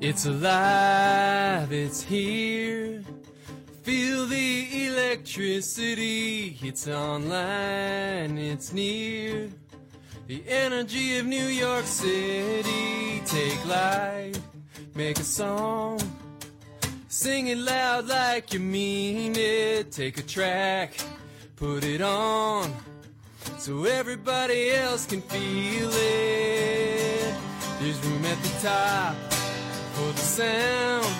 It's alive, it's here. Feel the electricity. It's online, it's near. The energy of New York City. Take life, make a song. Sing it loud like you mean it. Take a track, put it on. So everybody else can feel it. There's room at the top for the sound.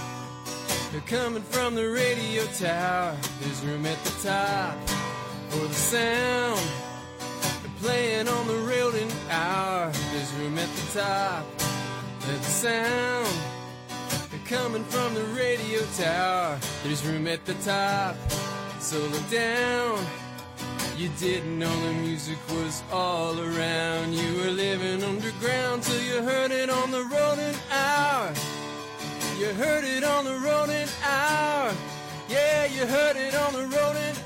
They're coming from the radio tower. There's room at the top for the sound. They're playing on the Rodent hour. There's room at the top. Let the sound. They're coming from the radio tower. There's room at the top. So look down. You didn't know the music was all around. You were living underground till you heard it on the Rodent Hour. You heard it on the Rodent Hour. Yeah, you heard it on the Rodent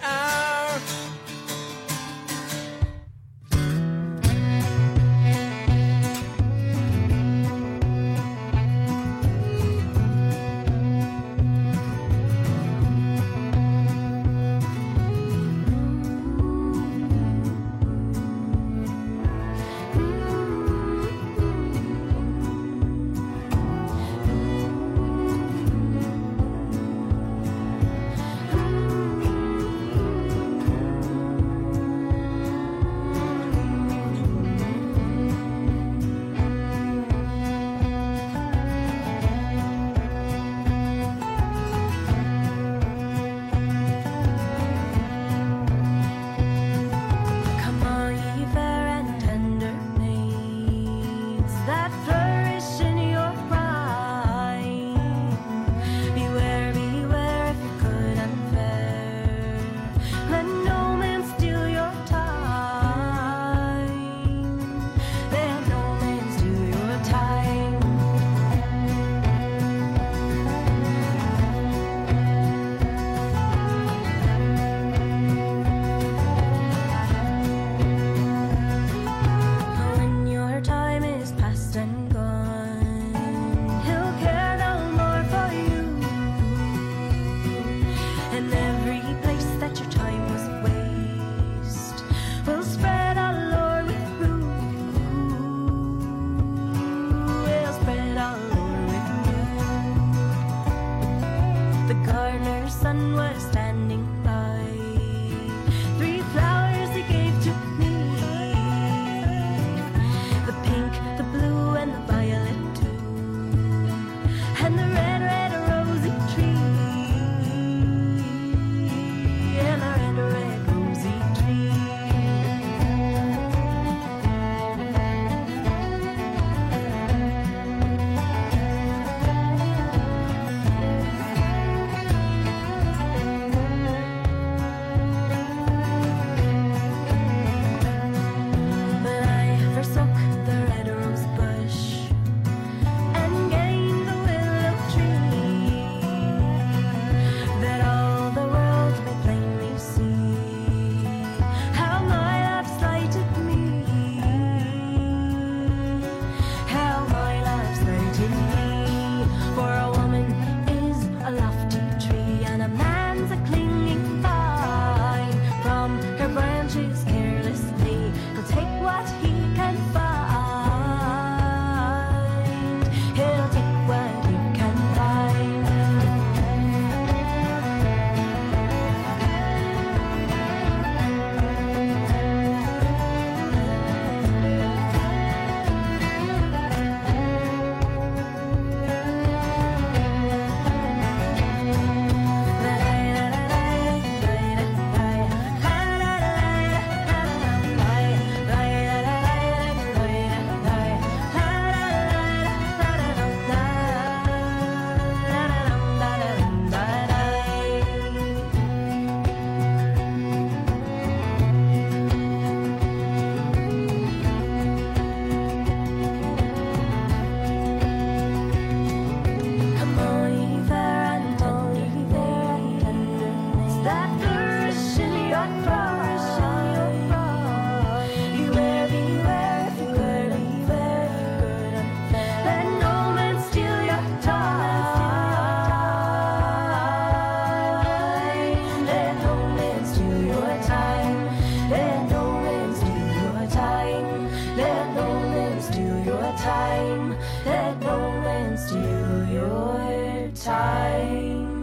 time.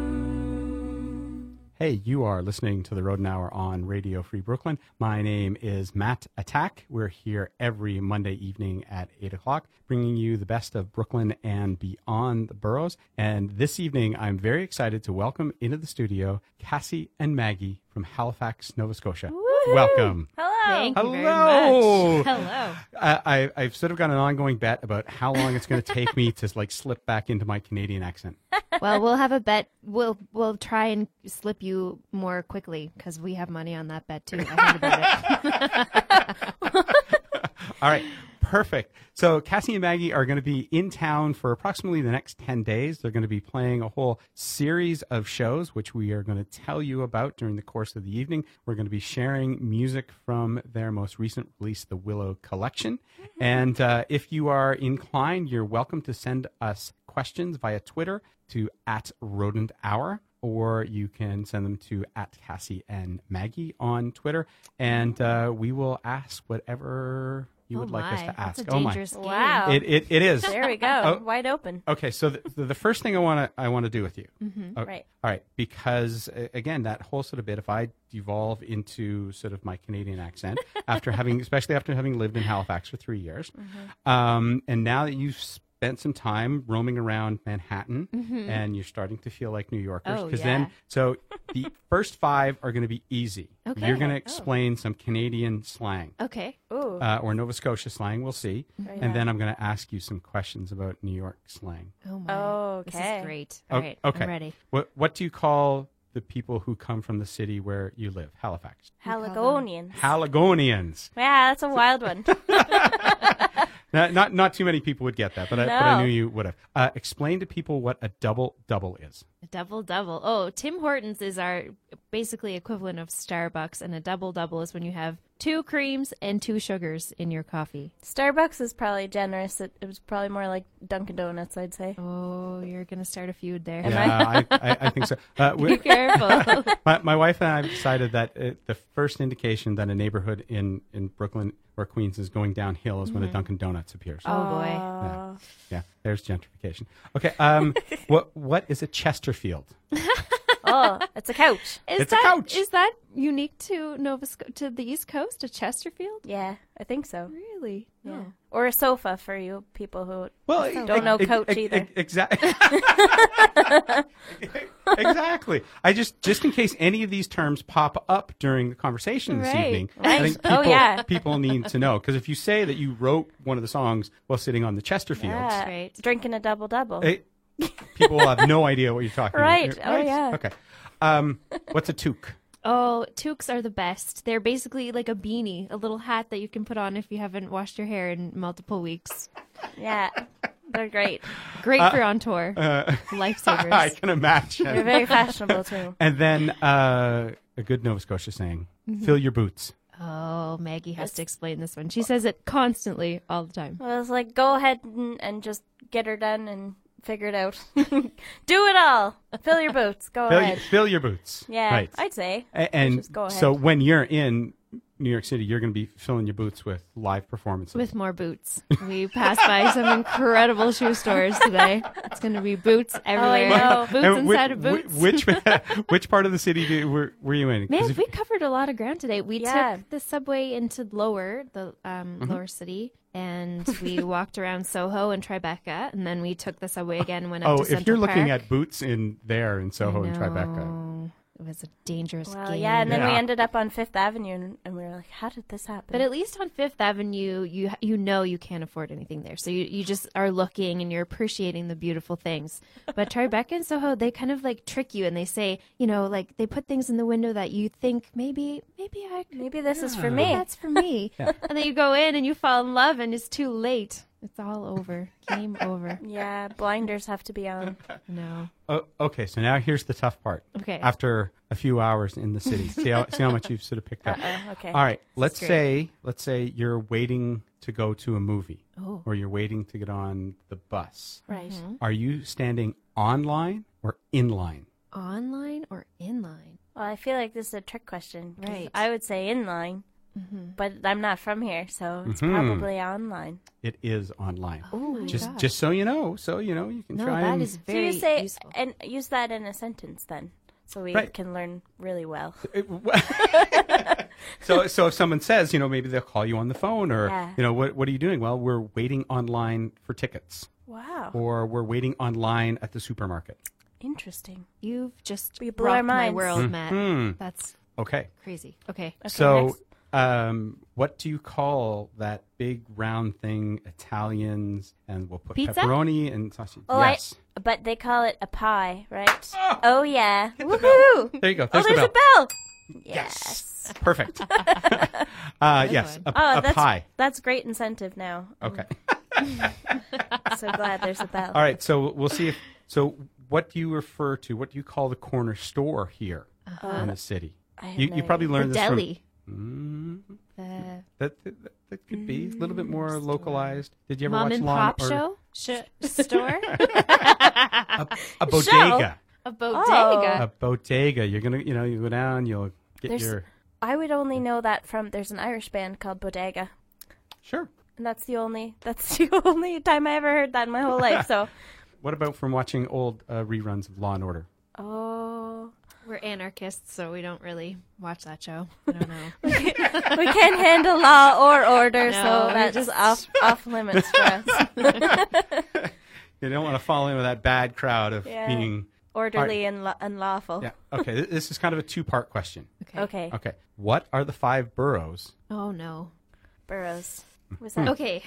Hey, you are listening to the Rodent Hour on Radio Free Brooklyn. My name is Matt Attack. We're here every Monday evening at 8 o'clock, bringing you the best of Brooklyn and beyond the boroughs. And this evening, I'm very excited to welcome into the studio Cassie and Maggie from Halifax, Nova Scotia. Woo-hoo! Welcome. Hello. Thank you Hello. very much. Hello. I, I, I've sort of got an ongoing bet about how long it's going to take me to like slip back into my Canadian accent. Well, we'll have a bet. We'll we'll try and slip you more quickly because we have money on that bet too. I heard about it. All right, perfect. So Cassie and Maggie are going to be in town for approximately the next 10 days. They're going to be playing a whole series of shows, which we are going to tell you about during the course of the evening. We're going to be sharing music from their most recent release, the Willow Collection. And uh, if you are inclined, you're welcome to send us questions via Twitter to at Rodent Hour or you can send them to at Cassie and Maggie on Twitter, and uh, we will ask whatever you would oh like us to ask. That's a oh my, dangerous game. Wow. it, it, it is. There we go. Oh. Wide open. Okay, so the, the, the first thing I want to I want to do with you, Mm-hmm. Oh, Right. All right, because uh, again, that whole sort of bit, if I devolve into sort of my Canadian accent after having, especially after having lived in Halifax for three years, um, and now that you've spent some time roaming around Manhattan and you're starting to feel like New Yorkers, Oh, because yeah. then so the first five are going to be easy. Okay. You're going to Oh. explain some Canadian slang Okay. Ooh. uh, or Nova Scotia slang. We'll see, Right. and then I'm going to ask you some questions about New York slang. Oh my. okay. This is great. O- All right. okay. I'm ready. What what do you call the people who come from the city where you live, Halifax? Haligonians. Haligonians. yeah, that's a wild one. Not, not not too many people would get that, but I, but I knew you would have. Uh, explain to people what a double double is. A double double. Oh, Tim Hortons is our basically equivalent of Starbucks, and a double double is when you have two creams and two sugars in your coffee. Starbucks is probably generous. It, it was probably more like Dunkin' Donuts, I'd say. Oh, you're gonna start a feud there. Yeah, I, I, I think so. Uh, Be careful. my, my wife and I have decided that uh, the first indication that a neighborhood in, in Brooklyn or Queens is going downhill is when a Dunkin' Donuts appears. oh boy. Uh, Yeah, there's gentrification. Okay, um, what what is a Chesterfield? oh, it's a couch. Is It's a that couch. is that unique to Nova Sc- to the East Coast, to Chesterfield? Yeah, I think so. Really? Yeah. Oh. Or a sofa for you people who. Well, Don't know coach either. Exactly. exactly. I just just in case any of these terms pop up during the conversation this Right, evening, right. I think Oh, people yeah. people need to know because if you say that you wrote one of the songs while sitting on the Chesterfields, Yeah, Right. drinking a double double. It, people will have no idea what you're talking Right. about. Right. Oh, yeah. Okay. Um, what's a toque? Oh, toques are the best. They're basically like a beanie, a little hat that you can put on if you haven't washed your hair in multiple weeks. Yeah, they're great. Great for on tour. Uh, Lifesavers. I can imagine. They're very fashionable too. And then uh, a good Nova Scotia saying, Mm-hmm. "Fill your boots." Oh, Maggie has to explain this one. She says it constantly, all the time. Well, it's like go ahead and, and just get her done and figure it out. Do it all. Fill your boots. Go Fill, ahead. fill your boots. yeah, Right. I'd say. A- and so when you're in New York City, you're going to be filling your boots with live performances. With more boots. We passed by some incredible shoe stores today. It's going to be boots everywhere. know. Boots And whi- inside of boots. Which which part of the city do, were were you in? Man, if- we covered a lot of ground today. We Yeah. took the subway into Lower, the um, Mm-hmm. Lower City, and we walked around Soho and Tribeca, and then we took the subway again. and Went up oh, to if Central you're looking at boots in there in Soho and Tribeca, No, It was a dangerous Well, game. yeah, and then we ended up on Fifth Avenue, and, and we were like, "How did this happen?" But at least on Fifth Avenue, you you know you can't afford anything there, so you, you just are looking and you're appreciating the beautiful things. But Tribeca and Soho, they kind of like trick you and they say, you know, like they put things in the window that you think maybe maybe I could, Maybe this is for me. that's for me, and then you go in and you fall in love and it's too late. It's all over. Game over. Yeah, blinders have to be on. No. oh, okay. So now here's the tough part. Okay. After a few hours in the city, see how see how much you've sort of picked up. Uh, okay. All right. Let's say let's say you're waiting to go to a movie, Oh. or you're waiting to get on the bus. Right. Are you standing online or in line? Online or in line? Well, I feel like this is a trick question. Right. I would say inline, but I'm not from here, so it's Mhm. probably online. It is online. Oh just gosh. just so you know, so you know you can no, try that and is So very you say useful. and use that in a sentence then. so we Right. can learn really well. so so if someone says, you know, maybe they'll call you on the phone or Yeah. you know, what what are you doing? Well, we're waiting online for tickets Wow, or we're waiting online at the supermarket. interesting. You've just We blew our rocked my world, Matt. Hmm. That's Okay. crazy. Okay. so next. Um what do you call that big round thing Italians and we'll put Pizza? pepperoni and sausage. Oh, yes. I, but they call it a pie, right? Oh. Oh, yeah. the Woohoo! There you go. Oh, There's, there's the a bell. bell. Yes. Perfect. uh, yes, a, Oh, a that's pie. that's great incentive now. Okay. so glad there's a bell. All right. So we'll see if. So what do you refer to? What do you call the corner store here in the city? I have You, no you probably idea. The learned this from. Deli. Mm, The that, that that could be a little bit more localized. Did you ever mom watch and Law pop or- show Sh- store. A, a bodega. a bodega. A bodega. You're gonna, you know, you go down. You'll get There's- your I would only know that from there's an Irish band called Bodega, sure. and that's the only that's the only time I ever heard that in my whole life. So, What about from watching old uh, reruns of Law and Order? oh, We're anarchists, so we don't really watch that show. I don't know. we can't handle law or order, No, so we that's just- off off limits for us. You don't want to fall in with that bad crowd of Yeah. being. Orderly and lo- unlawful. Yeah. Okay. This is kind of a two-part question. Okay. Okay. Okay. What are the five boroughs? Oh no. boroughs. Was Hmm. that Okay.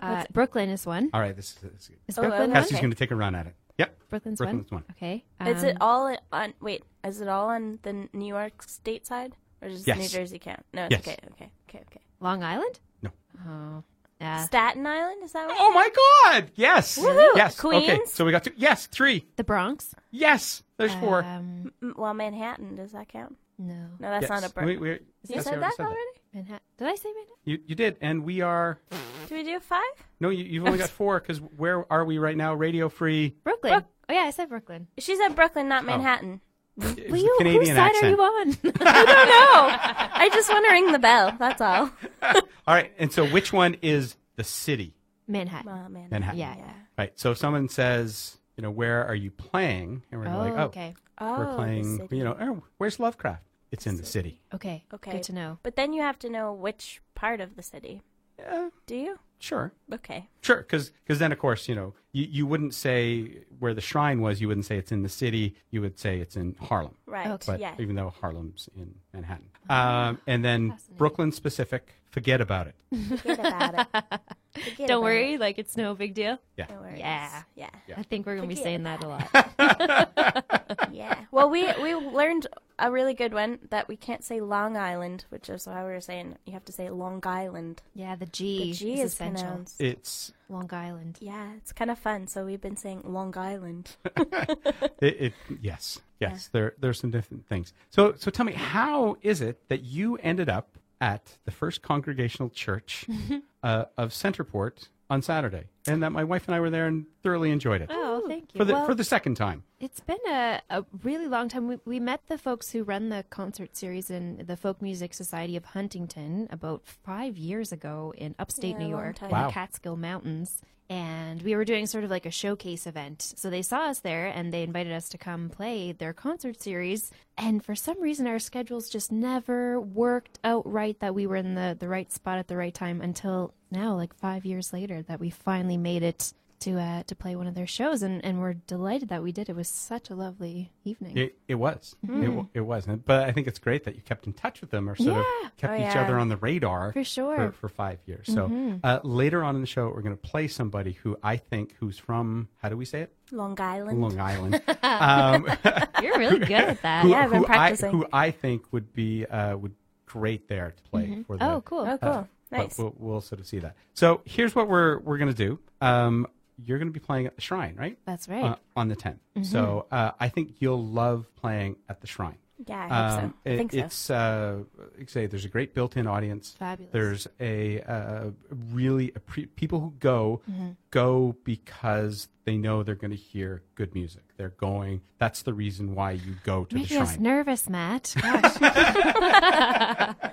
Uh, Brooklyn is one. All right. This is. This is Is Oh, Brooklyn okay. one? Cassie's going to take a run at it. Yep. Brooklyn's, Brooklyn's one. one. Okay. Is it Um, all on? Wait, is it all on the New York State side, or does Yes. New Jersey count? No, it's Yes. okay, okay, okay, okay. Long Island? No. Oh. Yeah. Staten Island is that what? Oh my God! Yes. Woohoo! Yes. Okay. Queens? So we got two. Yes. Three. The Bronx? Yes. There's four. Um, M- Well, Manhattan does that count? No. No, that's yes. not a We, Brooklyn. we, You yes, said we that already already? Manhattan. Did I say Manhattan? You, you did, and we are. Do we do five? No, you, you've only got four because where are we right now? Radio free. Brooklyn. Brook- oh, yeah, I said Brooklyn. She said Brooklyn, not oh. Manhattan. Well, It's you, whose side accent. are you on? I don't know. I just want to ring the bell. That's all. All right, and so which one is the city? Manhattan. Oh, man. Manhattan. Yeah, yeah. Right. So if someone says, you know, where are you playing? And we're Oh, like, oh, okay. Oh, we're the playing, you know, oh, where's Lovecraft? It's in the city. Okay. Okay. Good to know. But then you have to know which part of the city. Yeah, Do you? sure. Okay. Sure, because then, of course, you know, you, you wouldn't say where the shrine was. You wouldn't say it's in the city. You would say it's in Harlem. Right. Okay. But yeah. even though Harlem's in Manhattan. Um, and then Brooklyn specific, forget about it. Forget about it. Forget Don't about worry, it. like it's no big deal. Yeah. No worries. Yeah. Yeah. Yeah. I think we're gonna be saying that a lot. Yeah. Well, we we learned a really good one that we can't say Long Island, which is why we were saying you have to say Long Island. yeah, the G, The G is, is essential. pronounced. It's, Long Island. Yeah, it's kind of fun. So we've been saying Long Island. it, it yes, yes, there, there's some different things. So, so tell me, how is it that you ended up at the First Congregational Church uh, of Centerport on Saturday? And that my wife and I were there and thoroughly enjoyed it. Oh, thank you. For the, well, for the second time. It's been a, a really long time. We, we met the folks who run the concert series in the Folk Music Society of Huntington about five years ago in upstate Yeah, New York in Wow. the Catskill Mountains. And we were doing sort of like a showcase event. So they saw us there and they invited us to come play their concert series. And for some reason, our schedules just never worked out right that we were in the, the right spot at the right time until now, like five years later, that we finally made it to uh, to play one of their shows, and, and we're delighted that we did. It was such a lovely evening. It, it was. It, it was. And- But I think it's great that you kept in touch with them or sort Yeah. of kept Oh, each yeah. other on the radar For sure. Mm-hmm. for, for five years. So uh, later on in the show, we're going to play somebody who I think who's from, how do we say it? Long Island. Long Island. um, You're really good at that. who, Yeah, I've been who I, practicing. who I think would be uh, would great there to play for the. Oh, cool. Oh, cool. uh, but nice. we'll, we'll sort of see that. So here's what we're we're going to do. Um, you're going to be playing at the shrine, right? That's right. Uh, on the 10th. Mm-hmm. So uh, I think you'll love playing at the shrine. yeah, I hope Um, so. I it- think so. It's uh, say there's a great built-in audience. Fabulous. There's a uh, really appre- people who go Mm-hmm. go because they know they're going to hear good music. They're going. That's the reason why you go to the Making us shrine. nervous, Matt. Gosh.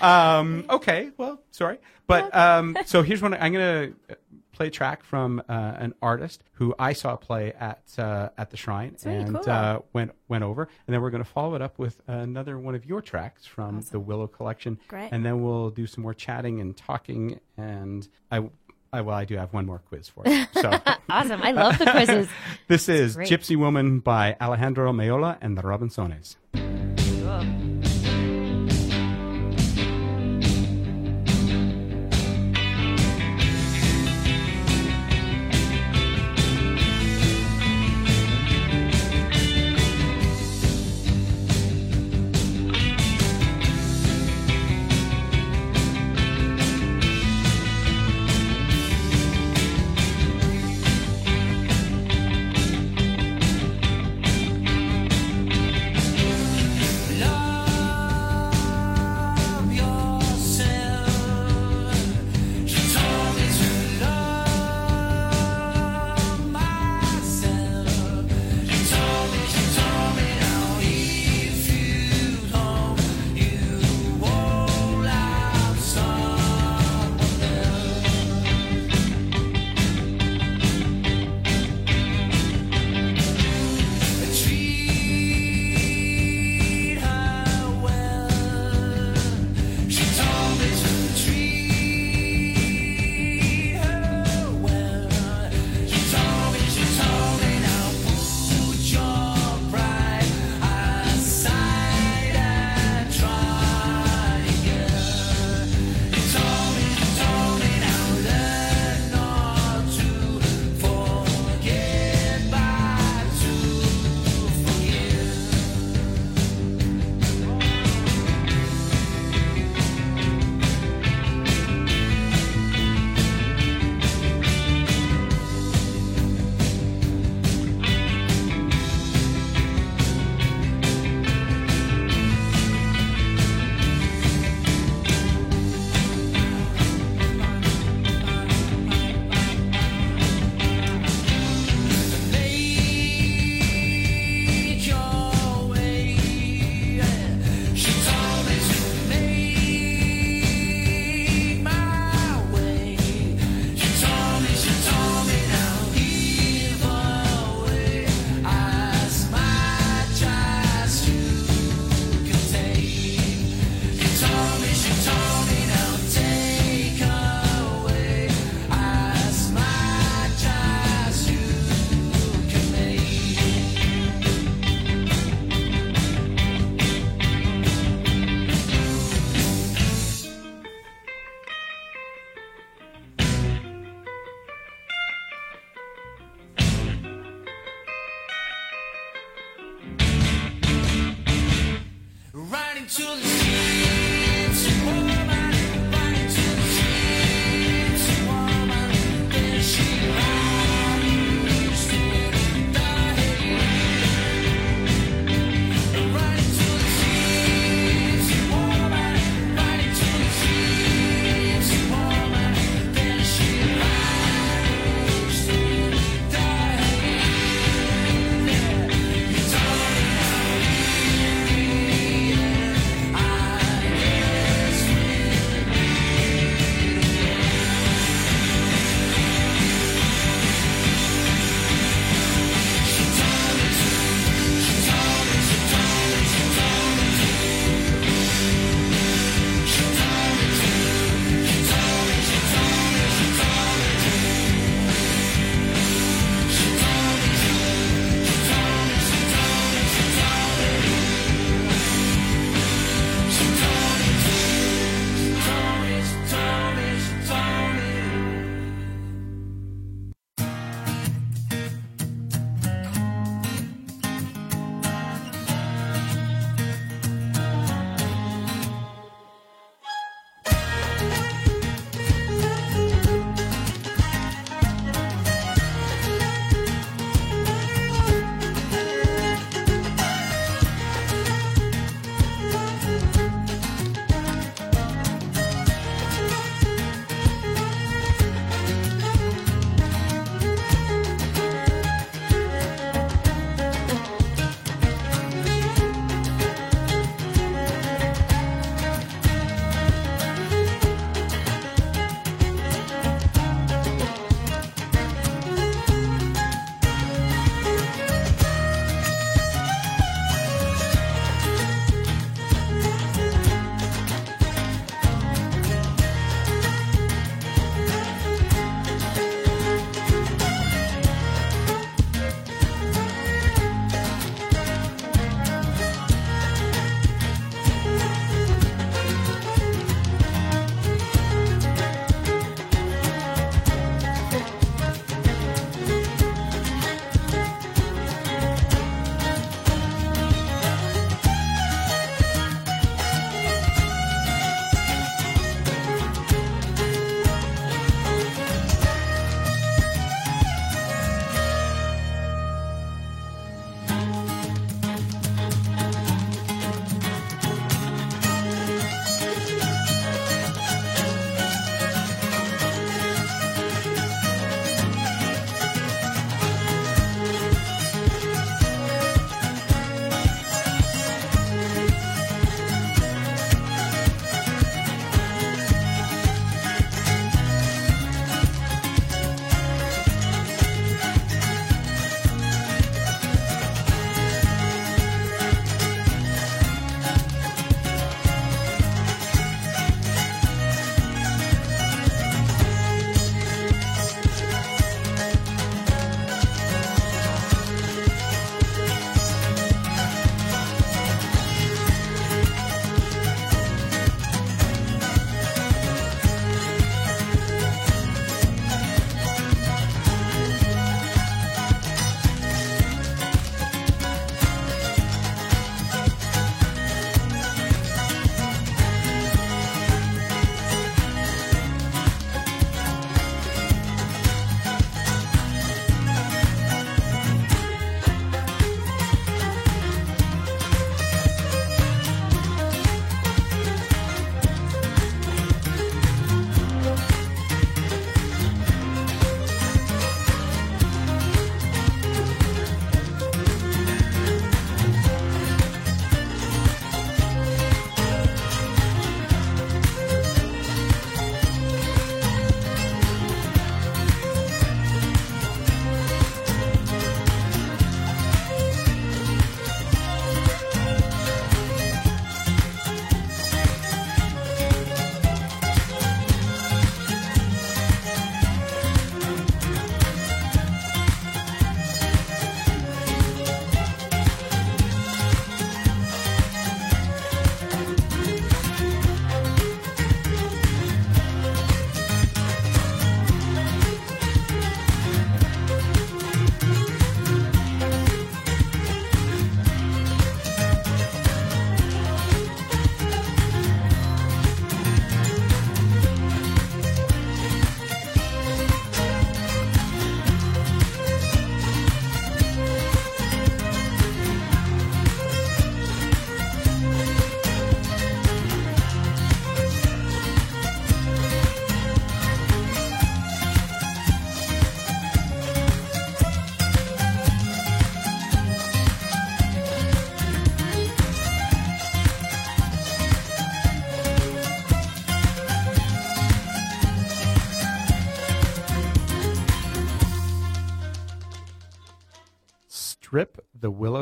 Um, okay, well, sorry, but um, so here's what I'm going to play track from uh, an artist who I saw play at uh, at the shrine really and cool. uh, went went over, and then we're going to follow it up with another one of your tracks from the Willow collection. Great. And then we'll do some more chatting and talking, and I. I, well, I do have one more quiz for you. So Awesome. I love the quizzes. this is great. Gypsy Woman by Alejandro Meola and the Robinsones.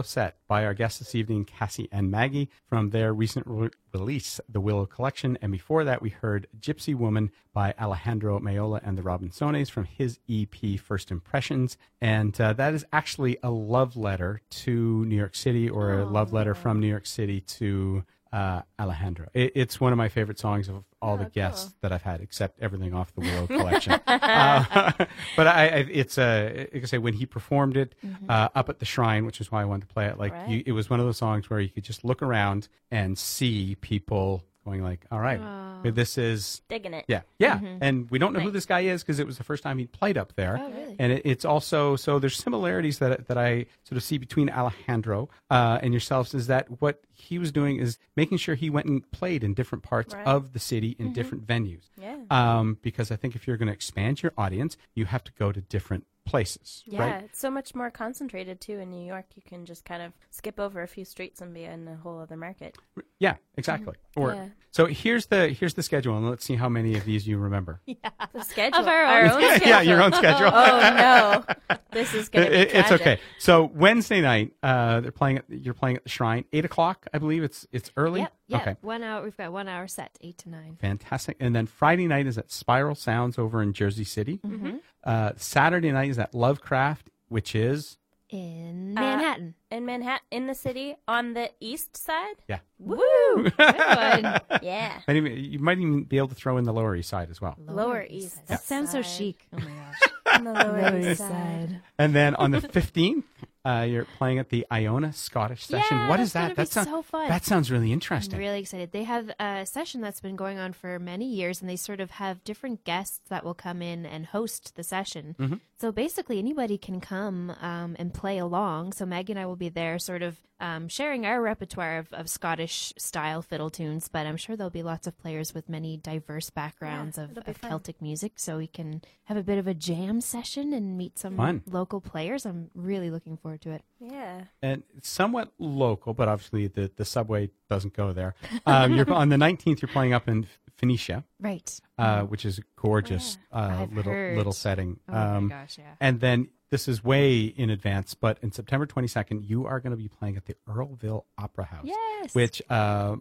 Willow set by our guests this evening, Cassie and Maggie, from their recent re- release, The Willow Collection. And before that, we heard Gypsy Woman by Alejandro Meola and the Robinsones from his EP, First Impressions. And uh, that is actually a love letter to New York City or a love letter from New York City to uh, Alejandro. It, it's one of my favorite songs of all the guests that I've had, except everything off the Willow collection. uh, but I, I it's uh, like I say, when he performed it uh, up at the shrine, which is why I wanted to play it. Like you, it was one of those songs where you could just look around and see people going like, "All right, this is Digging it. yeah, yeah. And we don't know who this guy is because it was the first time he played up there. Oh, really? And it, it's also so there's similarities that that I sort of see between Alejandro uh, and yourselves is that what he was doing is making sure he went and played in different parts Right. of the city in different venues. Yeah. Um, because I think if you're going to expand your audience, you have to go to different places. Yeah, Right? it's so much more concentrated too in New York. You can just kind of skip over a few streets and be in a whole other market. Yeah, exactly. Or Mm-hmm. Yeah. so here's the here's the schedule, and let's see how many of these you remember. Yeah, The schedule Of our own. schedule. yeah, your own schedule. Oh no, this is gonna be It- it's okay. So Wednesday night, uh, they're playing. At, you're playing at the Shrine, eight o'clock, I believe. It's it's early. Yep. Yep. Okay, One hour. We've got one hour set, eight to nine. fantastic. And then Friday night is at Spiral Sounds over in Jersey City. Mm-hmm. Uh, Saturday night is at Lovecraft, which is In Uh, Manhattan. In Manhattan, in the city, on the east side. yeah. Woo! Good one. Yeah. Might you might even be able to throw in the Lower East Side as well. Lower East That sounds so chic. Oh my gosh. On the lower east side. And then on the fifteenth, uh, you're playing at the Iona Scottish Session. Yeah, what is that? gonna That sounds so fun. That sounds really I'm interesting. really excited. They have a session that's been going on for many years, and they sort of have different guests that will come in and host the session. Mm-hmm. So basically, anybody can come um, and play along. So Maggie and I will be there, sort of um, sharing our repertoire of, of Scottish style fiddle tunes. But I'm sure there'll be lots of players with many diverse backgrounds of, of. Celtic music, so we can have a bit of a jam session and meet some Fun. local players. I'm really looking forward to it. Yeah. and somewhat local, but obviously the, the subway doesn't go there. Um, you're on the 19th. You're playing up in Phoenicia, Right. uh, which is a gorgeous uh, Mm-hmm. I've little heard. little setting. Oh Um, my gosh, yeah. And then this is way in advance, but in September 22nd, you are going to be playing at the Earlville Opera House. Yes. Which uh,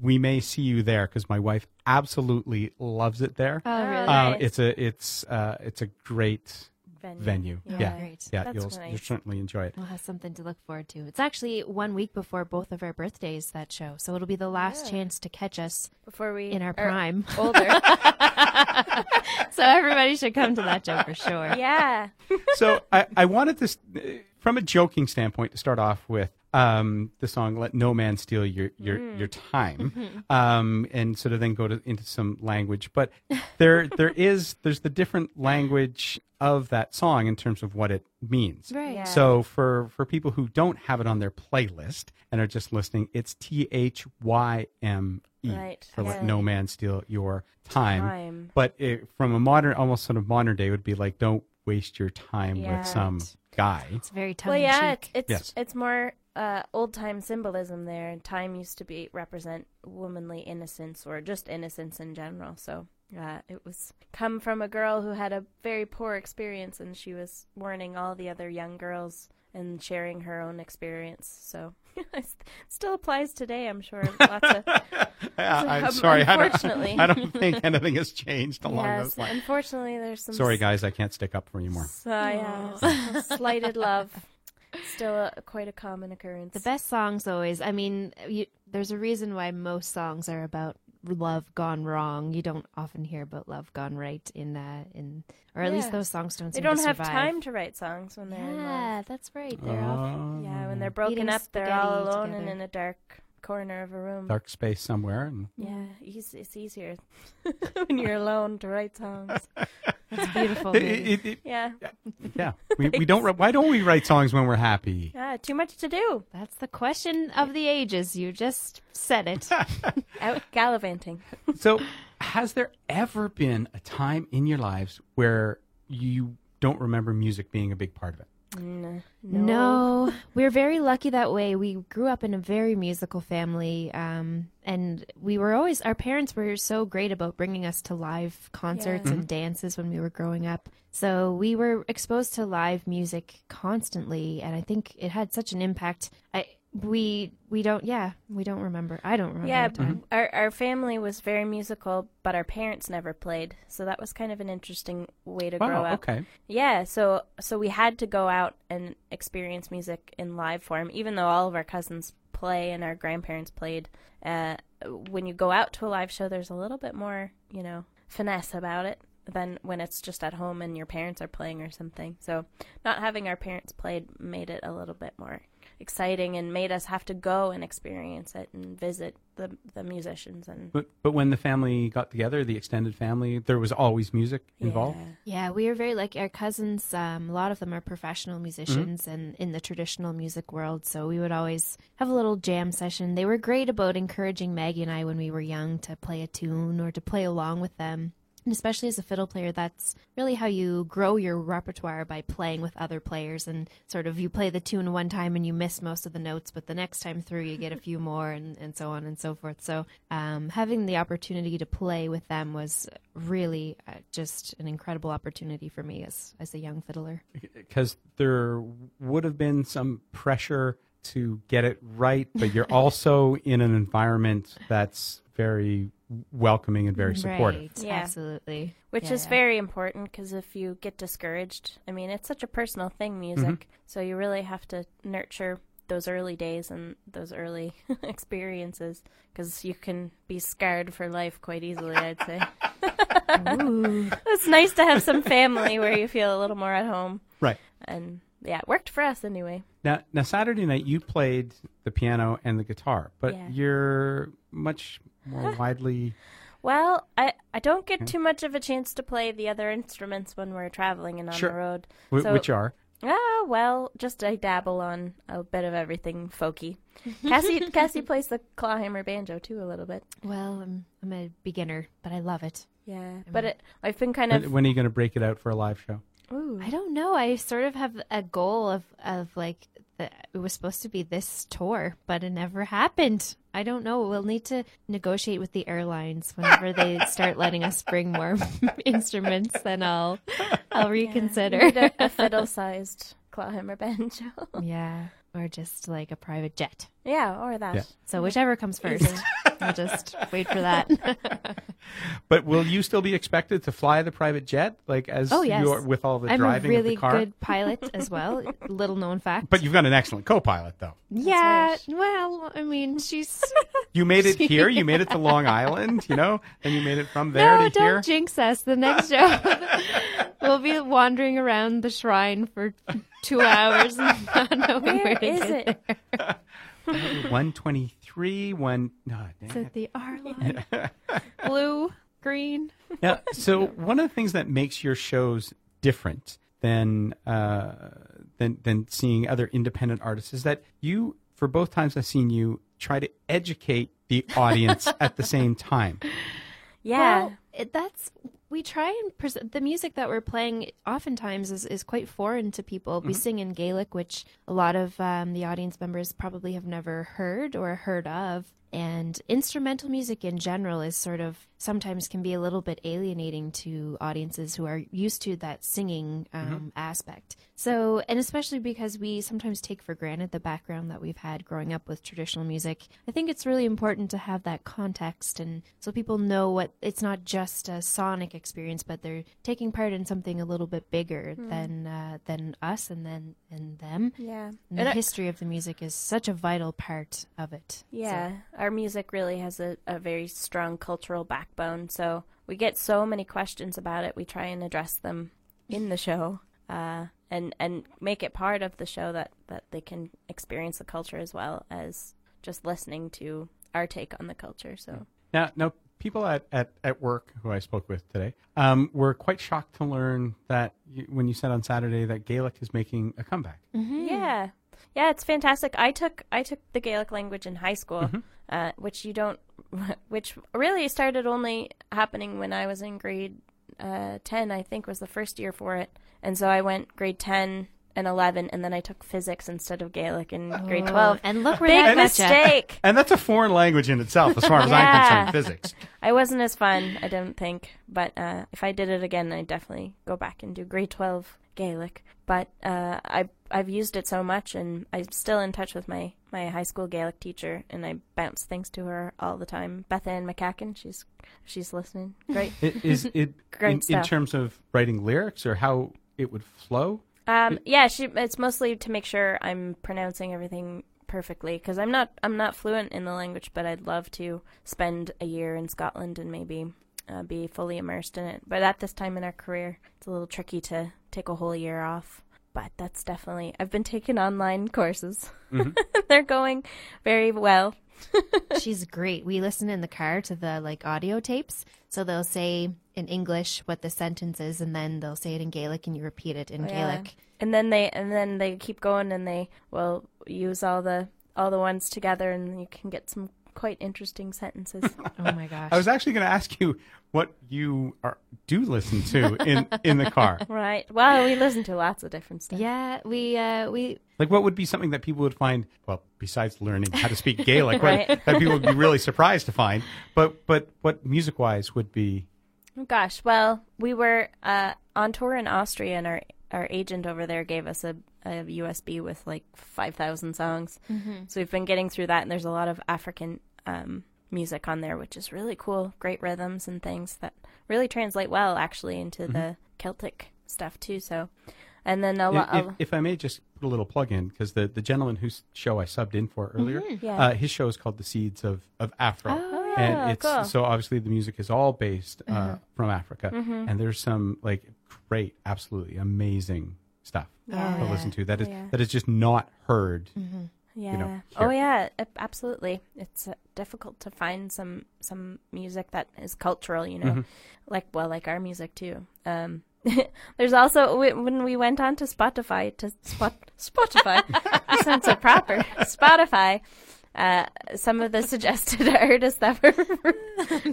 we may see you there because my wife absolutely loves it there. Oh, really? Uh, Uh, nice. it's a it's uh, it's a great Venue. venue. Yeah. Yeah, Great. yeah, That's you'll nice. you'll certainly enjoy it. We'll have something to look forward to. It's actually one week before both of our birthdays, that show. So it'll be the last Yeah. chance to catch us Before we in our are prime. older. so everybody should come to that show for sure. yeah. so I, I wanted this from a joking standpoint, to start off with um, the song "Let No Man Steal Your Your Mm. Your Thyme," um, and sort of then go to, into some language. But there there is there's the different language of that song in terms of what it means. Right. Yeah. So for for people who don't have it on their playlist and are just listening, it's T H Y M E Right, for "Let. No Man Steal Your Thyme." Time. But it, from a modern, almost sort of modern day, it would be like, don't waste your time Yeah. with some guy. It's very tongue Well, yeah, it's it's, Yes. it's more uh, old time symbolism there. Thyme used to be represent womanly innocence or just innocence in general. So uh, it was come from a girl who had a very poor experience, and she was warning all the other young girls and sharing her own experience. So it still applies today, I'm sure. Lots of I, am um, sorry, I don't, unfortunately. I don't think anything has changed along yes, those lines. unfortunately, there's some Sorry, guys, I can't stick up for you more. So, yeah, slighted love. Still a, quite a common occurrence. The best songs always, I mean, you, there's a reason why most songs are about love gone wrong. You don't often hear about love gone right in that, in or at least those songs don't They don't to have survive. time to write songs when they're in love. Yeah, that's right. They're off. Oh, uh, Yeah, when they're broken up, they're all spaghetti alone and in a dark corner of a room. dark space somewhere. And Yeah, eas- it's easier when you're alone to write songs. It's beautiful. It- it- it- Yeah, yeah, we, we don't. Why don't we write songs when we're happy? yeah, too much to do. That's the question of the ages. You just said it. Out gallivanting. So, has there ever been a time in your lives where you don't remember music being a big part of it? N- No, we're very lucky that way. We grew up in a very musical family, um, and we were always our parents were so great about bringing us to live concerts Yeah. and dances when we were growing up. So we were exposed to live music constantly, and I think it had such an impact. I we we don't yeah we don't remember. I don't remember. Yeah, a time. our our family was very musical, but our parents never played, so that was kind of an interesting way to grow up. Okay. Yeah, so so we had to go out and experience music in live form, even though all of our cousins play and our grandparents played. Uh, when you go out to a live show, there's a little bit more, you know, finesse about it than when it's just at home and your parents are playing or something. So not having our parents played made it a little bit more exciting and made us have to go and experience it and visit the the musicians and But but when the family got together, the extended family, there was always music involved. Yeah. Yeah, we are very like our cousins. Um, a lot of them are professional musicians Mm-hmm. and in the traditional music world. So we would always have a little jam session. They were great about encouraging Maggie and I when we were young to play a tune or to play along with them. And especially as a fiddle player, that's really how you grow your repertoire by playing with other players. And sort of you play the tune one time and you miss most of the notes, but the next time through you get a few more and, and so on and so forth. So um, having the opportunity to play with them was really uh, just an incredible opportunity for me as, as a young fiddler. because there would have been some pressure to get it right, but you're also in an environment that's very welcoming and very supportive. Right, Yeah. absolutely. which is Yeah. very important because if you get discouraged i mean it's such a personal thing mm-hmm. music so you really have to nurture those early days and those early experiences because you can be scarred for life quite easily i'd say Ooh. it's nice to have some family where you feel a little more at home Right. and yeah it worked for us anyway Now, now Saturday night you played the piano and the guitar, but Yeah. you're much more widely. well i i don't get too much of a chance to play the other instruments when we're traveling and on Sure. the road wh- So- which are Ah, well, just I dabble on a bit of everything folky. Cassie Cassie plays the clawhammer banjo too a little bit. Well, I'm, I'm a beginner, but I love it. Yeah, but it I've been kind of when are you going to break it out for a live show? Ooh, I don't know. I sort of have a goal of, of like, the, it was supposed to be this tour, but it never happened. I don't know. We'll need to negotiate with the airlines whenever they start letting us bring more instruments. Then I'll I'll reconsider. need a, a fiddle-sized clawhammer banjo. yeah, or just like a private jet. yeah, or that. Yeah. So whichever comes first, I'll just wait for that. But will you still be expected to fly the private jet, like as Oh, yes. you're with all the I'm a driving really of the car? good pilot as well. Little known fact. But you've got an excellent co-pilot, though. yeah, right. well, I mean, she's You made it here. You made it to Long Island. You know, and you made it from there no, to here. don't jinx us. The next show, we'll be wandering around the shrine for two hours and not knowing where, Where to is get it? there. One twenty-three. One. No, Is dang it it. the R line? Blue, green. Now, so one of the things that makes your shows different than uh, than than seeing other independent artists is that you, for both times I've seen you, try to educate the audience at the same time. Yeah. Well, it, that's we try and present the music that we're playing. Oftentimes is is quite foreign to people. We sing in Gaelic, which a lot of um, the audience members probably have never heard or heard of. And instrumental music in general is sort of sometimes can be a little bit alienating to audiences who are used to that singing um, aspect. So, and especially because we sometimes take for granted the background that we've had growing up with traditional music, I think it's really important to have that context and so people know what it's not just a sonic experience, but they're taking part in something a little bit bigger than uh, than us and then and them. yeah. And And the I- history of the music is such a vital part of it. Yeah, our music really has a, a very strong cultural backbone. So we get so many questions about it. We try and address them in the show, uh, and and make it part of the show that that they can experience the culture as well as just listening to our take on the culture. So Now, now people at, at, at work who I spoke with today um, were quite shocked to learn that you, when you said on Saturday that Gaelic is making a comeback. yeah, yeah, it's fantastic. I took I took the Gaelic language in high school, Mm-hmm. Uh, which you don't, which really started only happening when I was in grade uh, ten. I think was the first year for it, and so I went grade ten and 11, and then I took physics instead of Gaelic in grade Oh, 12. and look where Big that got ya. mistake. And that's a foreign language in itself, as far as I'm Yeah. concerned, physics. I wasn't as fun, I don't think. But uh, if I did it again, I'd definitely go back and do grade 12 Gaelic. But uh, I, I've used it so much, and I'm still in touch with my, my high school Gaelic teacher, and I bounce things to her all the time. Beth Ann McCacken, she's, she's listening. Great. I- Is it Great in, in stuff. terms of writing lyrics or how it would flow? Um, yeah, she. It's mostly to make sure I'm pronouncing everything perfectly because I'm not. I'm not fluent in the language, but I'd love to spend a year in Scotland and maybe uh, be fully immersed in it. But at this time in our career, it's a little tricky to take a whole year off. But that's definitely. I've been taking online courses. They're going very well. She's great. We listen in the car to the like audio tapes. So they'll say in English what the sentence is and then they'll say it in Gaelic and you repeat it in Oh, Yeah. Gaelic. And then they and then they keep going and they will use all the all the ones together and you can get some quite interesting sentences. Oh my gosh. I was actually going to ask you what you are, do listen to in, in the car. right. Well, we listen to lots of different stuff. yeah, we uh we Like, what would be something that people would find, well, besides learning how to speak Gaelic, Right. what, that people would be really surprised to find, but, but what music wise would be, Oh, Gosh, well, we were uh, on tour in Austria, and our our agent over there gave us a, a USB with like five thousand songs. So we've been getting through that, and there's a lot of African um, music on there, which is really cool. Great rhythms and things that really translate well, actually, into the Celtic stuff too. So, and then a lot. if, if I may just put a little plug in, because the, the gentleman whose show I subbed in for earlier, Yeah. uh, his show is called The Seeds of, of Afro. Oh, and it's cool. so obviously the music is all based uh, from Africa, Mm-hmm. and there's some like great, absolutely amazing stuff Yeah. to listen to that is Yeah. that is just not heard. Yeah. know, oh yeah, absolutely. It's uh, difficult to find some some music that is cultural, you know. Mm-hmm. Like well, like our music too. Um there's also when we went on to Spotify to spot Spotify. sounds so proper. Spotify. Uh, some of the suggested artists that were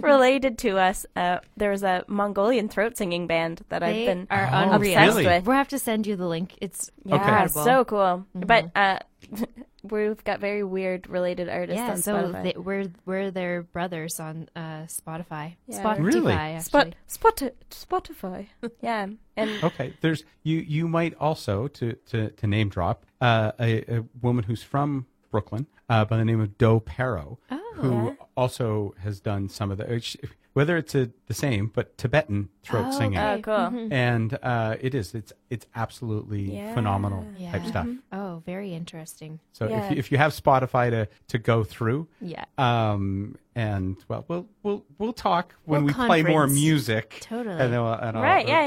related to us. Uh, there was a Mongolian throat singing band that I've been are Oh, unreal. obsessed really? with. We'll have to send you the link. It's Yeah, incredible. so cool. But uh, we've got very weird related artists yeah, on so Spotify. they, we're we're their brothers on uh, Spotify. Yeah. Spotify, Really? actually. Spot, spot, Spotify. yeah, and Okay, there's you. You might also to to, to name drop uh, a, a woman who's from Brooklyn uh, by the name of Doe Perro, who Yeah. also has done some of the uh, she- whether it's a, the same but Tibetan throat Oh, singing, oh, okay. cool. Mhm. and uh, it is it's it's absolutely Yeah. phenomenal Yeah. type stuff. Oh, very interesting. So Yeah. if you, if you have Spotify to to go through, Yeah. um, and well, we'll we'll we'll talk when We'll we play more music. Totally. And, then we'll- and all- Right, yeah,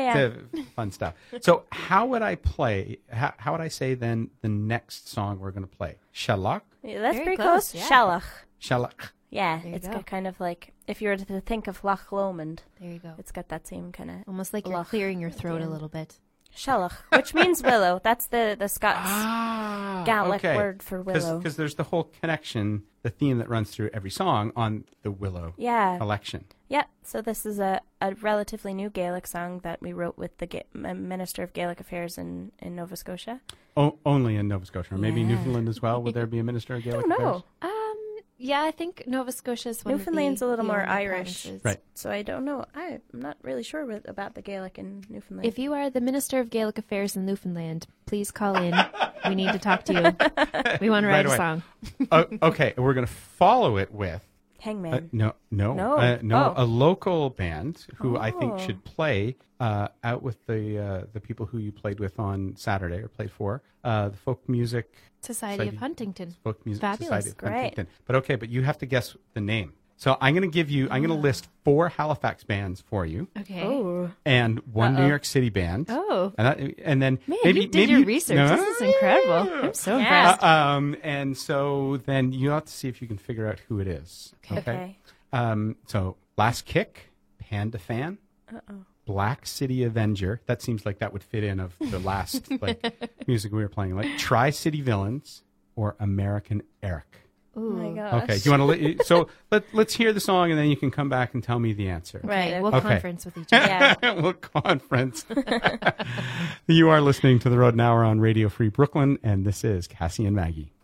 yeah. Fun stuff. So how would I play? How, how would I say then the next song we're going to play? Shalak, Yeah, that's Very pretty close, close. yeah. Shalach. Shalak. Yeah, There you it's go. got kind of like if you were to think of Loch Lomond, There you go. it's got that same kind of Almost like you're Loch clearing your throat a little bit. Shalach, which means willow. That's the the Scots Ah, Gaelic okay. word for willow. Because there's the whole connection, the theme that runs through every song on the Willow Yeah, election. Yeah. So this is a, a relatively new Gaelic song that we wrote with the Ga- Minister of Gaelic Affairs in, in Nova Scotia. O- only in Nova Scotia, or maybe Yeah. Newfoundland as well. Would there be a minister of I Gaelic don't know. Affairs? Um, yeah, I think Nova Scotia is one of the- Newfoundland's a little the more Irish. provinces. Right. So I don't know. I, I'm not really sure with, about the Gaelic in Newfoundland. If you are the Minister of Gaelic Affairs in Newfoundland, please call in. we need to talk to you. We want to write away. a song. oh, okay, we're going to follow it with Hangman. Uh, no, no, No? uh, no. Oh. A local band who I think Oh. should play uh, out with the uh, the people who you played with on Saturday or played for uh, the folk music Society Society- of Huntington. folk music Fabulous. society of Great. Huntington. But okay, but you have to guess the name. So I'm going to give you. I'm going to list four Halifax bands for you Okay. oh. and one New Uh-oh. York City band. Oh. And, that, and then Man, maybe you did maybe your research. No. This is incredible. I'm so Yeah. impressed. Uh, um, and so then you have to see if you can figure out who it is. Okay. Okay. Um, so Last Kick, Pandafan, Uh-oh. Black City Avenger. That seems like that would fit in of the last like music we were playing. Like Tri City Villains or American Eric. Oh my gosh. Okay. Do you want to? So let let's hear the song, and then you can come back and tell me the answer. Right. We'll Okay. conference with each other. Yeah. we'll conference. you are listening to the Rodent Hour on Radio Free Brooklyn, and this is Cassie and Maggie.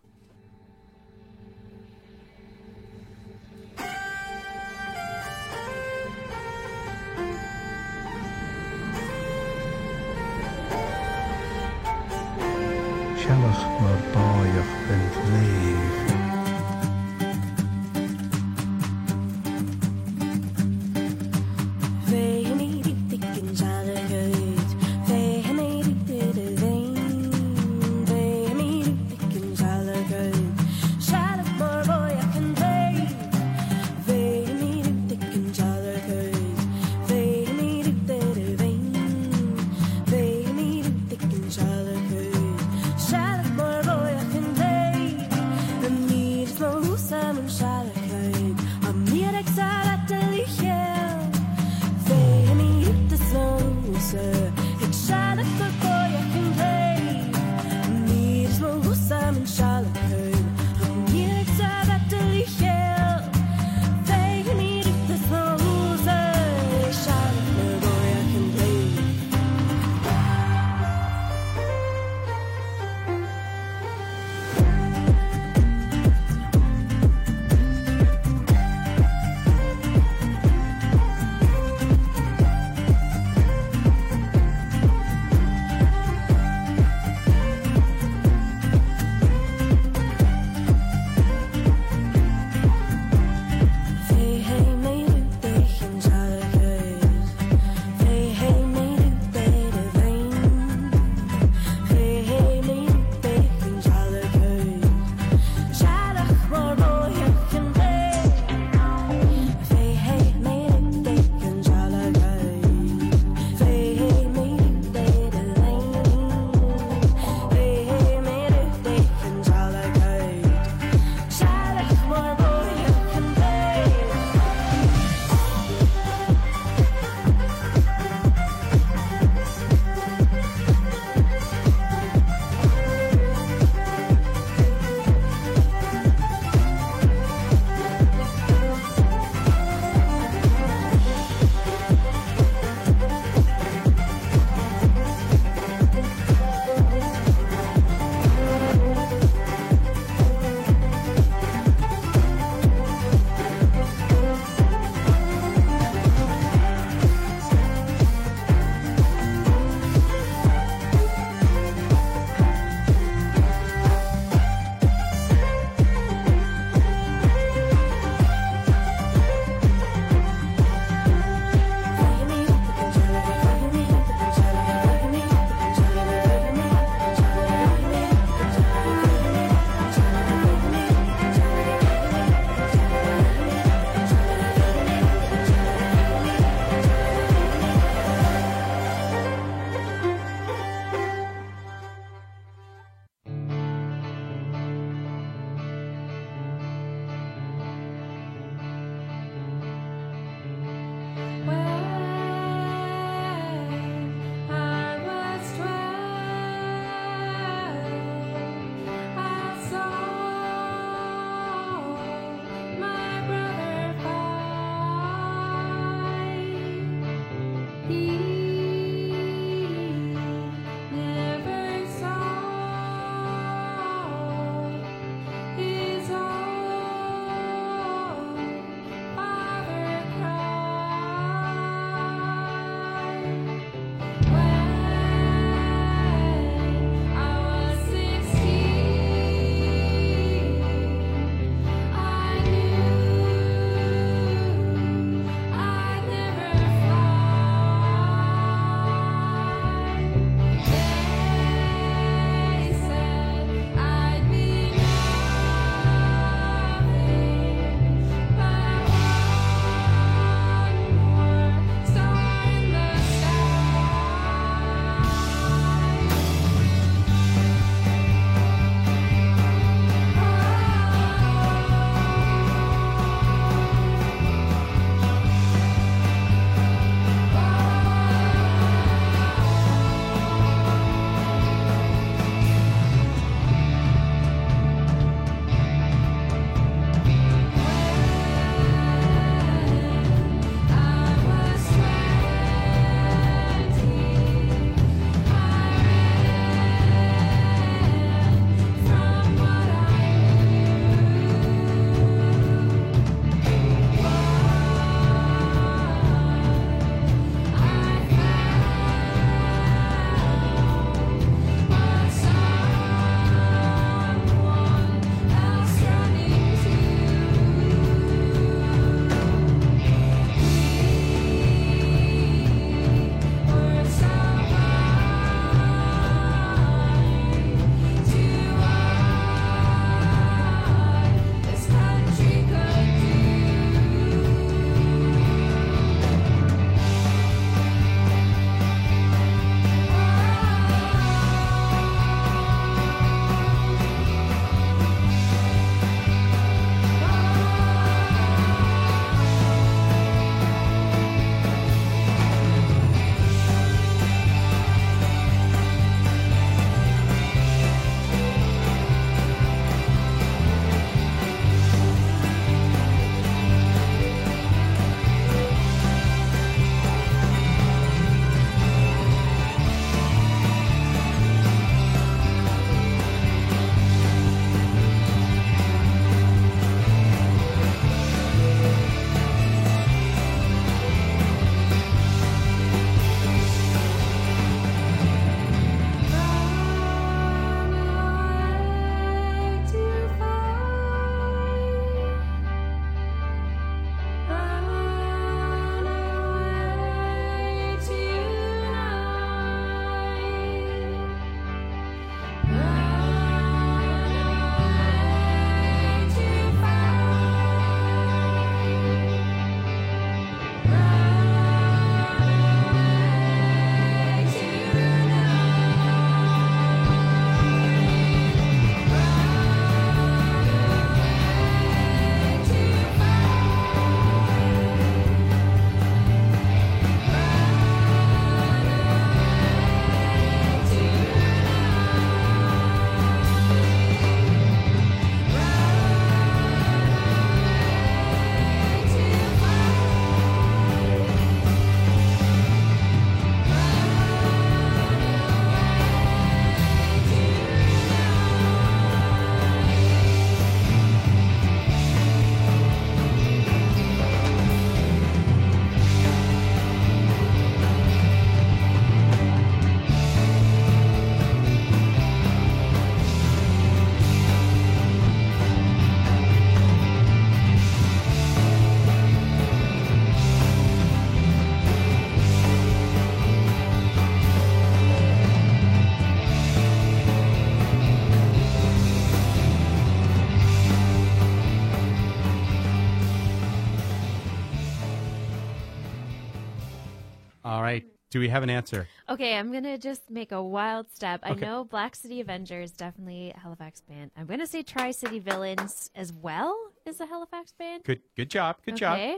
Do we have an answer? Okay, I'm gonna just make a wild step. I know Black City Avengers definitely a Halifax band. I'm gonna say Tri City Villains as well is a Halifax band. Good. Good job. Good job. okay.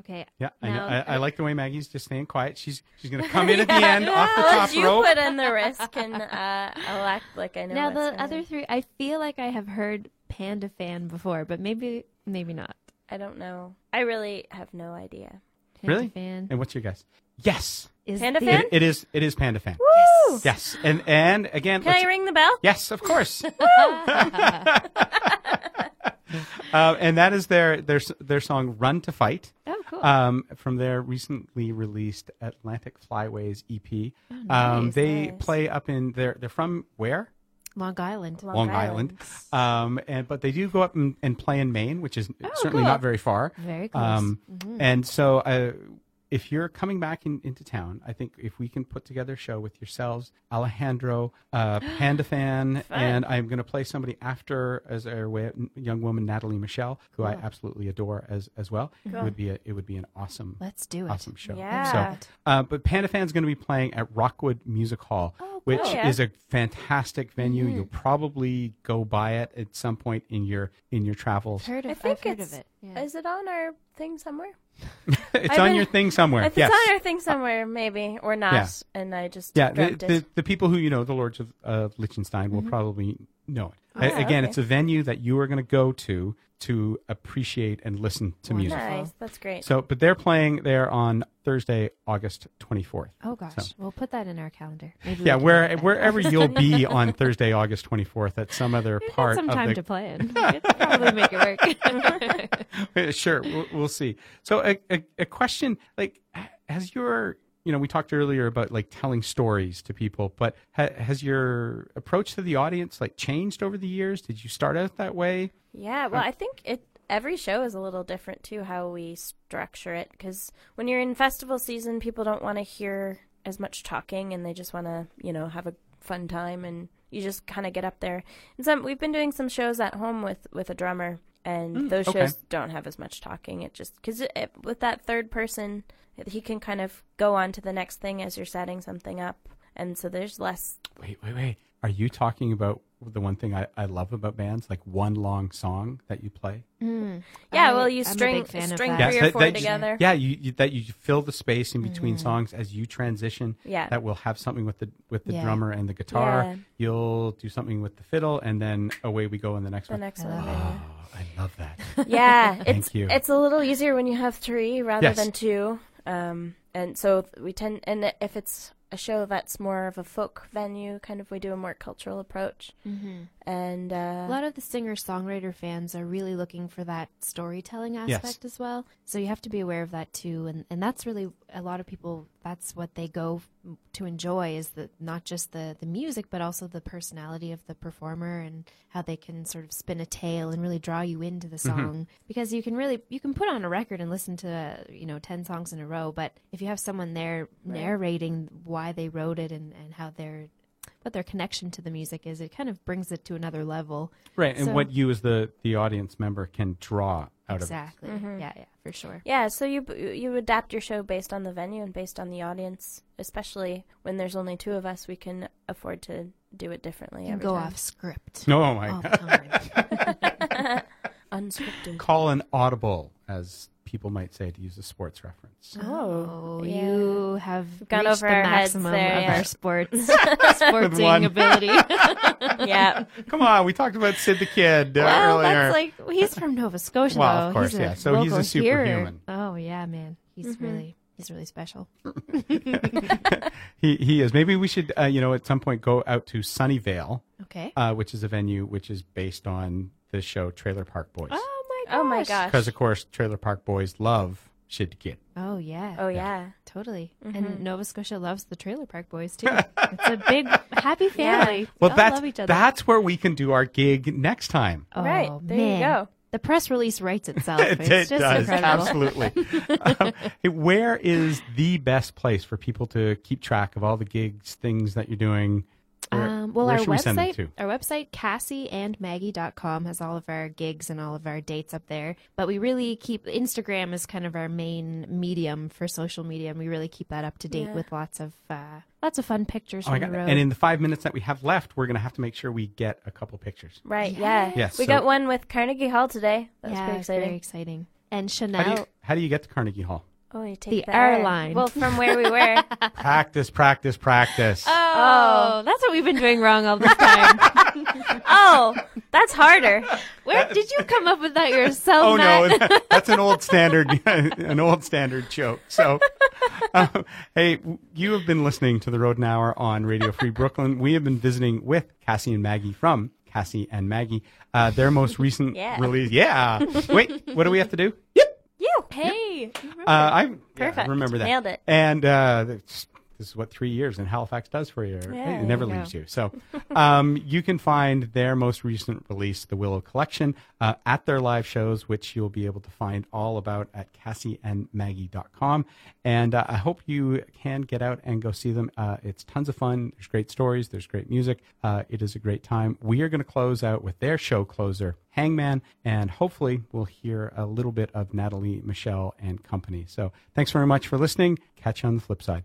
Okay. Yeah, I know. I, I like the way Maggie's just staying quiet. She's she's gonna come in at the end off the Well, top you rope. put in the risk, and uh, I'll like I know. Now what's the gonna- other three, I feel like I have heard Pandafan before, but maybe maybe not. I don't know. I really have no idea. Panda Really? Fan And what's your guess? Yes, is Panda the- Fan? it, it is. It is Pandafan. Woo! Yes, and and again, Can let's- I ring the bell? yes, of course. uh, and that is their their their song "Run to Fight." Oh, cool. um, from their recently released Atlantic Flyways EP. um, nice, they nice. play up in they're they're from where? Long Island. Long Long Island. Island. Um, and but they do go up and, and play in Maine, which is certainly cool. not very far. Very close. Um, Mhm. And so, uh, if you're coming back in, into town, I think if we can put together a show with yourselves, Alejandro, uh, Pandafan, and I'm going to play somebody after as wa- young woman Natalie Mishell, who I absolutely adore as as well. It would be a, it would be an awesome Let's do it. awesome show. Yeah. So, uh, but Pandafan's going to be playing at Rockwood Music Hall, Oh, which cool. Yeah. is a fantastic venue. Mm-hmm. You'll probably go by it at some point in your in your travels. Heard of, I think I've heard it's. of it. Yeah. Is it on our thing somewhere? it's I've on been- your thing somewhere. If yes. it's on our thing somewhere, maybe or not, Yeah. and I just yeah, the, dreamt the, the people who you know, the Lords of, of Liechtenstein, will probably know it. A- Mm-hmm. Oh, Again, okay. it's a venue that you are going to go to to appreciate and listen to music. Nice, that's great. So, but they're playing there on Thursday, August 24th. oh gosh, So- we'll put that in our calendar. Maybe Yeah, where wherever you'll be on Thursday, August 24th, at some other We've part some of time the to plan. Could probably make it work. sure, we'll, we'll see. So, a, a, a question like, has your you know, we talked earlier about like telling stories to people, but ha- has your approach to the audience like changed over the years? Did you start out that way? Yeah, well, I think it every show is a little different too how we structure it because when you're in festival season, people don't want to hear as much talking and they just want to, you know, have a fun time and you just kind of get up there. And some we've been doing some shows at home with with a drummer and mm, those okay. shows don't have as much talking. It just cuz with that third person, he can kind of go on to the next thing as you're setting something up. And so there's less Wait, wait, wait. Are you talking about the one thing I, I love about bands, like one long song that you play? Mm. Yeah, I- well, you string big fan of string that. three or that- four that- together. Yeah, you, you that you fill the space in between mm. songs as you transition. Yeah. that will have something with the with the Yeah. drummer and the guitar. Yeah. You'll do something with the fiddle, and then away we go in the next The one. next one. Oh, I love that. Yeah, Thank it's you. it's a little easier when you have three rather Yes. than two. Um, and so we tend, and if it's a show that's more of a folk venue, kind of, we do a more cultural approach. hmm And uh, A lot of the singer songwriter fans are really looking for that storytelling Yes. aspect as well. So you have to be aware of that too. And, and that's really a lot of people, that's what they go f- to enjoy is the, not just the, the music, but also the personality of the performer and how they can sort of spin a tale and really draw you into the song. Because you can really, you can put on a record and listen to, uh, you know, 10 songs in a row. But if you have someone there narrating why they wrote it and, and how they're, what their connection to the music is, it kind of brings it to another level. Right, and what you as the the audience member can draw out Exactly. Mm-hmm. Yeah, yeah, for sure. yeah, so you you adapt your show based on the venue and based on the audience. Especially when there's only two of us, we can afford to do it differently. You go time. off script. No. Oh my all god! unscripted. Call an audible, as people might say, to use a sports reference. Oh, Oh, yeah. you have gone over the our heads maximum there, of yeah. our sports sporting ability. yeah, Come on, we talked about Sid the Kid uh, well, earlier. that's like he's from Nova Scotia. Well, though. of course, he's yeah. So he's a local here. superhuman. Oh yeah, man, he's really he's really special. he he is. Maybe we should, uh, you know, at some point go out to Sunnyvale, Okay. uh, which is a venue which is based on the show Trailer Park Boys. oh my gosh. Oh my gosh. Because of course, Trailer Park Boys love Sid the Kid. Oh yeah. Oh yeah. Totally. Mm-hmm. And Nova Scotia loves the Trailer Park Boys too. it's a big happy family. Well, They that's love each other. that's where we can do our gig next time. Oh, Right, there you go. The press release writes itself. It, It's it just does incredible. absolutely. um, hey, where is the best place for people to keep track of all the gigs, things that you're doing? Where- Um, well, Where our should we send them website, to? our website, cassieandmaggie.com has all of our gigs and all of our dates up there. But we really keep Instagram is kind of our main medium for social media, and we really keep that up to date Yeah. with lots of uh, lots of fun pictures Oh my God. the road. And in the five minutes that we have left, we're going to have to make sure we get a couple pictures. Right, yeah. Yes, We so- got one with Carnegie Hall today. That's yeah, pretty exciting. very exciting. And How do, Chanel, you, how do you get to Carnegie Hall? Oh, you take The the, R R line. Well, from where we were. practice, practice, practice. oh, that's what we've been doing wrong all this time. oh, that's harder. Where did you come up with that yourself? Oh no, Matt? that- that's an old standard, an old standard joke. So, um, hey, you have been listening to the Rodent Hour on Radio Free Brooklyn. We have been visiting with Cassie and Maggie from Cassie and Maggie. Uh, their most recent Yeah. release. Yeah. Wait, what do we have to do? Yep. You. hey, Uh, I, yeah, I Perfect. remember that. Nailed it. And uh, this, this is what three years in Halifax does for you. Yeah, it never you leaves you. So um, you can find their most recent release, The Willow Collection, uh, at their live shows, which you'll be able to find all about at cassieandmaggie.com. And uh, I hope you can get out and go see them. Uh, it's tons of fun. There's great stories. There's great music. Uh, it is a great time. We are going to close out with their show closer, Hangman, and hopefully we'll hear a little bit of Natalie, Mishell, and company. So thanks very much for listening. Catch you on the flip side.